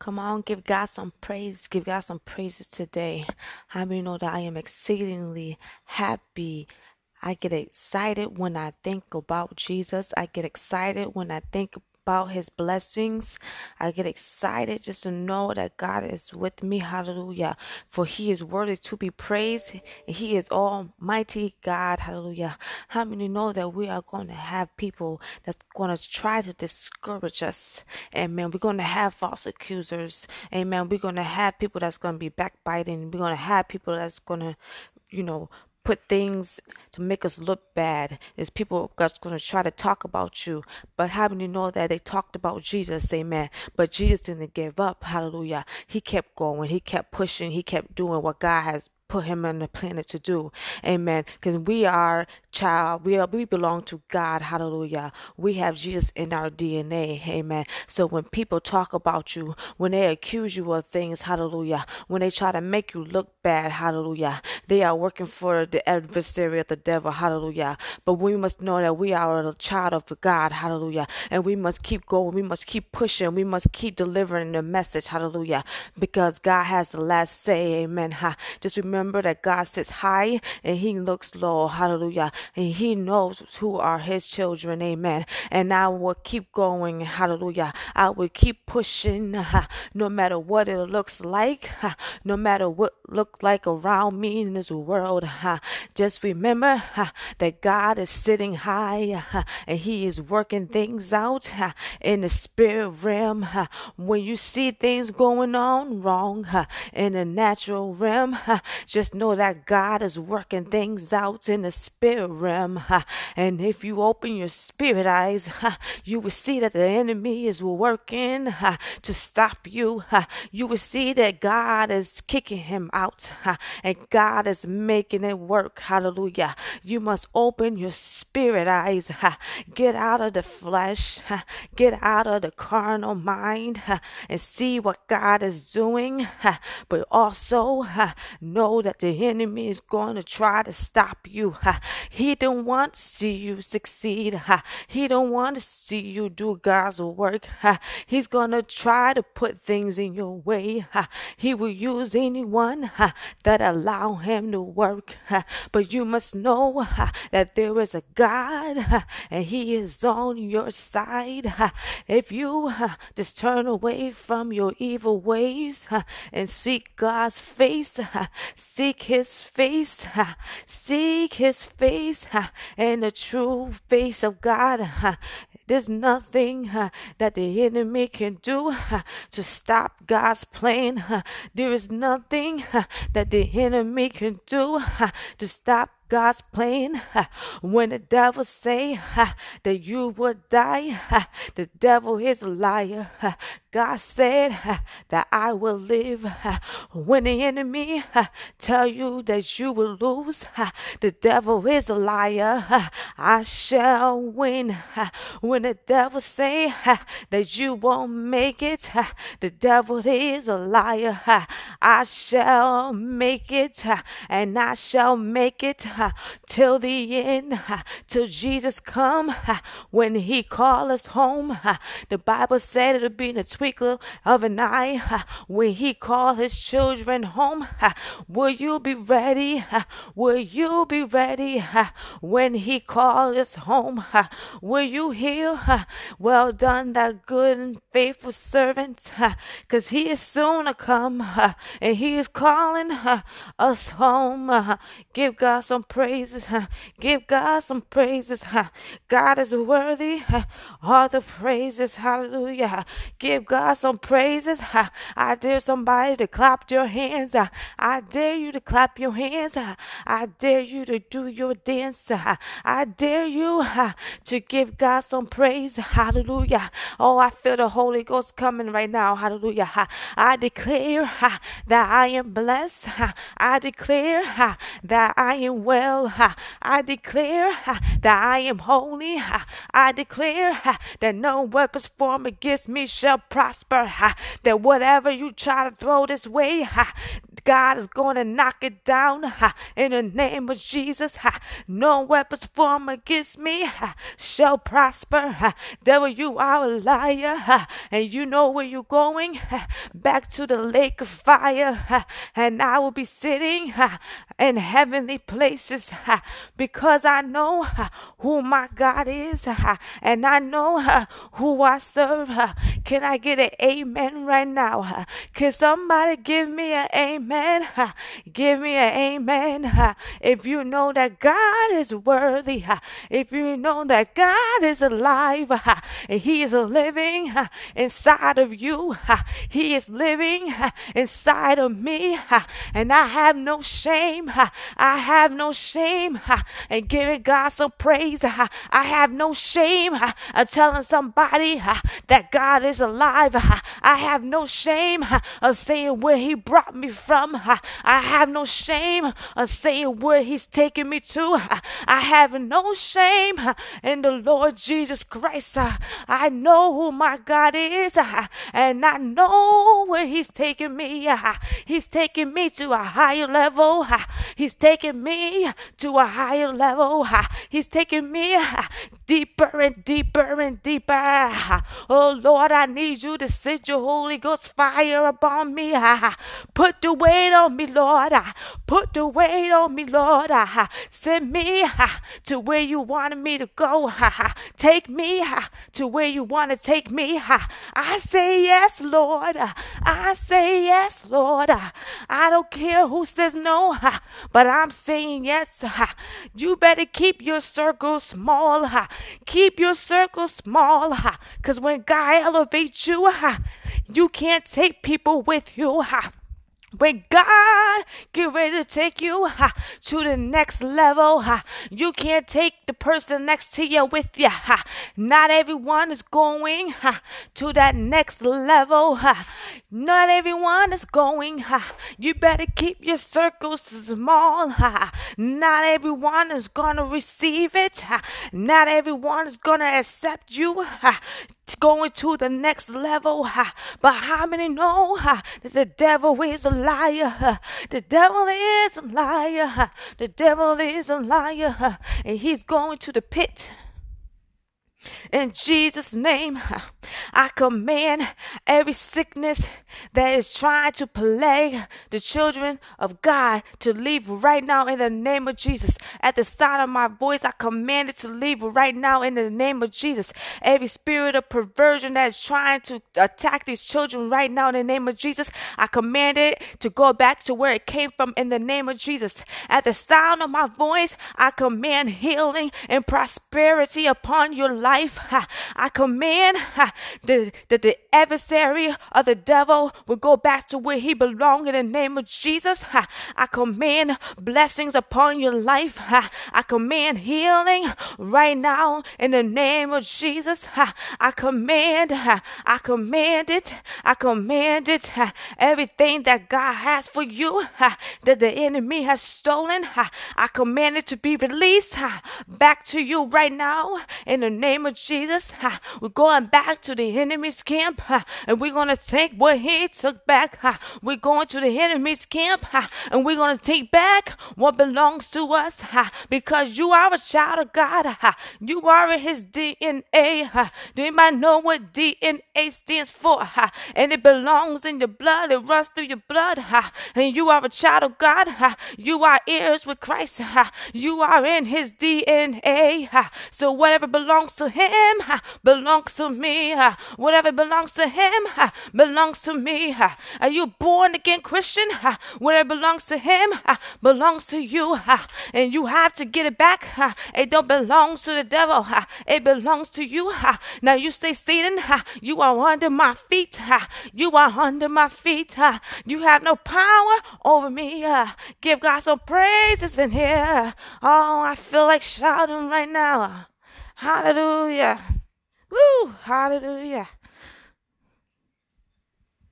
Come on, give God some praise. Give God some praises today. How many know that I am exceedingly happy? I get excited when I think about Jesus. I get excited when I think about his blessings. I get excited just to know that God is with me. Hallelujah. For he is worthy to be praised. He is almighty God. Hallelujah. How many know that we are going to have people that's going to try to discourage us? Amen. We're going to have false accusers. Amen. We're going to have people that's going to be backbiting. We're going to have people that's going to you know, put things to make us look bad. Is people that's going to try to talk about you. But how many know that they talked about Jesus? Amen. But Jesus didn't give up. Hallelujah. He kept going. He kept pushing. He kept doing what God has put him on the planet to do. Amen. Because we are child. We are we belong to God. Hallelujah. We have Jesus in our DNA. Amen. So when people talk about you, when they accuse you of things, hallelujah. When they try to make you look bad, hallelujah. They are working for the adversary of the devil, hallelujah. But we must know that we are a child of God, hallelujah. And we must keep going. We must keep pushing. We must keep delivering the message, hallelujah. Because God has the last say, amen. Ha. Just remember that God sits high and he looks low, hallelujah. And he knows who are his children, amen. And I will keep going, hallelujah. I will keep pushing, no matter what it looks like, no matter what look like around me in this world. Just remember that God is sitting high and He is working things out in the spirit realm. When you see things going on wrong in the natural realm, just know that God is working things out in the spirit realm. And if you open your spirit eyes, you will see that the enemy is working to stop you. You will see that God is kicking him out and God is making it work. Hallelujah. You must open your spirit eyes. Get out of the flesh. Get out of the carnal mind and see what God is doing. But also know that the enemy is going to try to stop you. He don't want to see you succeed. He don't want to see you do God's work. He's going to try to put things in your way. He will use anyone that allow him to work. But you must know that there is a God and he is on your side. If you just turn away from your evil ways and seek God's face, seek his face, ha. seek his face ha. and the true face of God, Ha. there's nothing uh, that the enemy can do uh, to stop God's plan. Uh, there is nothing that the enemy can do to stop God's plan. When the devil say that you would die, the devil is a liar. God said that I will live. When the enemy tell you that you will lose, the devil is a liar. I shall win. When the devil say that you won't make it, the devil is a liar. I shall make it, and I shall make it till the end, till Jesus come. When He call us home, the Bible said it'll be in the twinkle of an eye. When He call His children home, will you be ready? Will you be ready when He call us home? Will you hear? Well done, that good and faithful servant, cause He is soon to come, and He is calling us home. Give God some praises. Give God some praises. God is worthy. All the praises. Hallelujah. Give God some praises. I dare somebody to clap your hands. I dare you to clap your hands. I dare you to do your dance. I dare you to give God some praise. Hallelujah. Oh, I feel the Holy Ghost coming right now. Hallelujah. I declare that I am blessed. I declare that I am well. I declare that I am holy. I declare that no weapons formed against me shall prosper. That whatever you try to throw this way, God is going to knock it down ha, in the name of Jesus. Ha. No weapons formed against me ha, shall prosper. Ha. Devil, you are a liar, ha, and you know where you're going. Ha. Back to the lake of fire, ha, and I will be sitting ha, in heavenly places ha, because I know ha, who my God is, ha, and I know ha, who I serve. Ha. Can I get an amen right now? Ha? Can somebody give me an amen? Ha. Give me an amen. Ha. If you know that God is worthy, ha. if you know that God is alive, ha. and He is living ha, inside of you, ha. He is living ha, inside of me, ha. and I have no shame. Ha. I have no shame ha, in giving God some praise. Ha. I have no shame ha, of telling somebody ha, that God is alive. Ha. I have no shame ha, of saying where He brought me from. Ha. I have no shame of saying where He's taking me to. Ha. I have no shame in the Lord Jesus Christ. I know who my God is, and I know where He's taking me. He's taking me to a higher level. He's taking me to a higher level. He's taking me deeper and deeper and deeper. Oh Lord, I need you to send your Holy Ghost fire upon me. Put the weight on me, Lord. Ah, put the weight on me, Lord. Ah, send me ah, to where you wanted me to go. Take me to where you want to take me. I say yes, Lord. I say yes, Lord. I don't care who says no, but I'm saying yes. You better keep your circle small. Keep your circle small. Cause when God elevates you, you can't take people with you. Ha. When God get ready to take you ha, to the next level, ha, you can't take the person next to you with you. Ha. Not everyone is going ha, to that next level. Ha. Not everyone is going. Ha. You better keep your circles small. Ha. Not everyone is gonna receive it. Ha. Not everyone is gonna accept you. Ha going to the next level. But how many know that the devil is a liar? The devil is a liar. The devil is a liar. And he's going to the pit. In Jesus' name, I command every sickness that is trying to plague the children of God to leave right now in the name of Jesus. At the sound of my voice, I command it to leave right now in the name of Jesus. Every spirit of perversion that is trying to attack these children right now in the name of Jesus, I command it to go back to where it came from in the name of Jesus. At the sound of my voice, I command healing and prosperity upon your life. I command that the, adversary of the devil will go back to where he belongs in the name of Jesus. I command blessings upon your life. I command healing right now in the name of Jesus. I command, I command it, I command it. Everything that God has for you that the enemy has stolen, I command it to be released back to you right now in the name of Jesus, we're going back to the enemy's camp and we're to take what he took back. We're going to the enemy's camp and we're to take back what belongs to us because you are a child of God. You are in his DNA. Do anybody know what DNA stands for? And it belongs in your blood. It runs through your blood. And you are a child of God. You are heirs with Christ. You are in his DNA. So whatever belongs to him belongs to me. Whatever belongs to him belongs to me. Are you born again Christian? Whatever belongs to him belongs to you. And you have to get it back. It don't belong to the devil. It belongs to you. Now you say, Satan, you are under my feet. You are under my feet. You have no power over me. Give God some praises in here. Oh, I feel like shouting right now. Hallelujah. Woo! Hallelujah.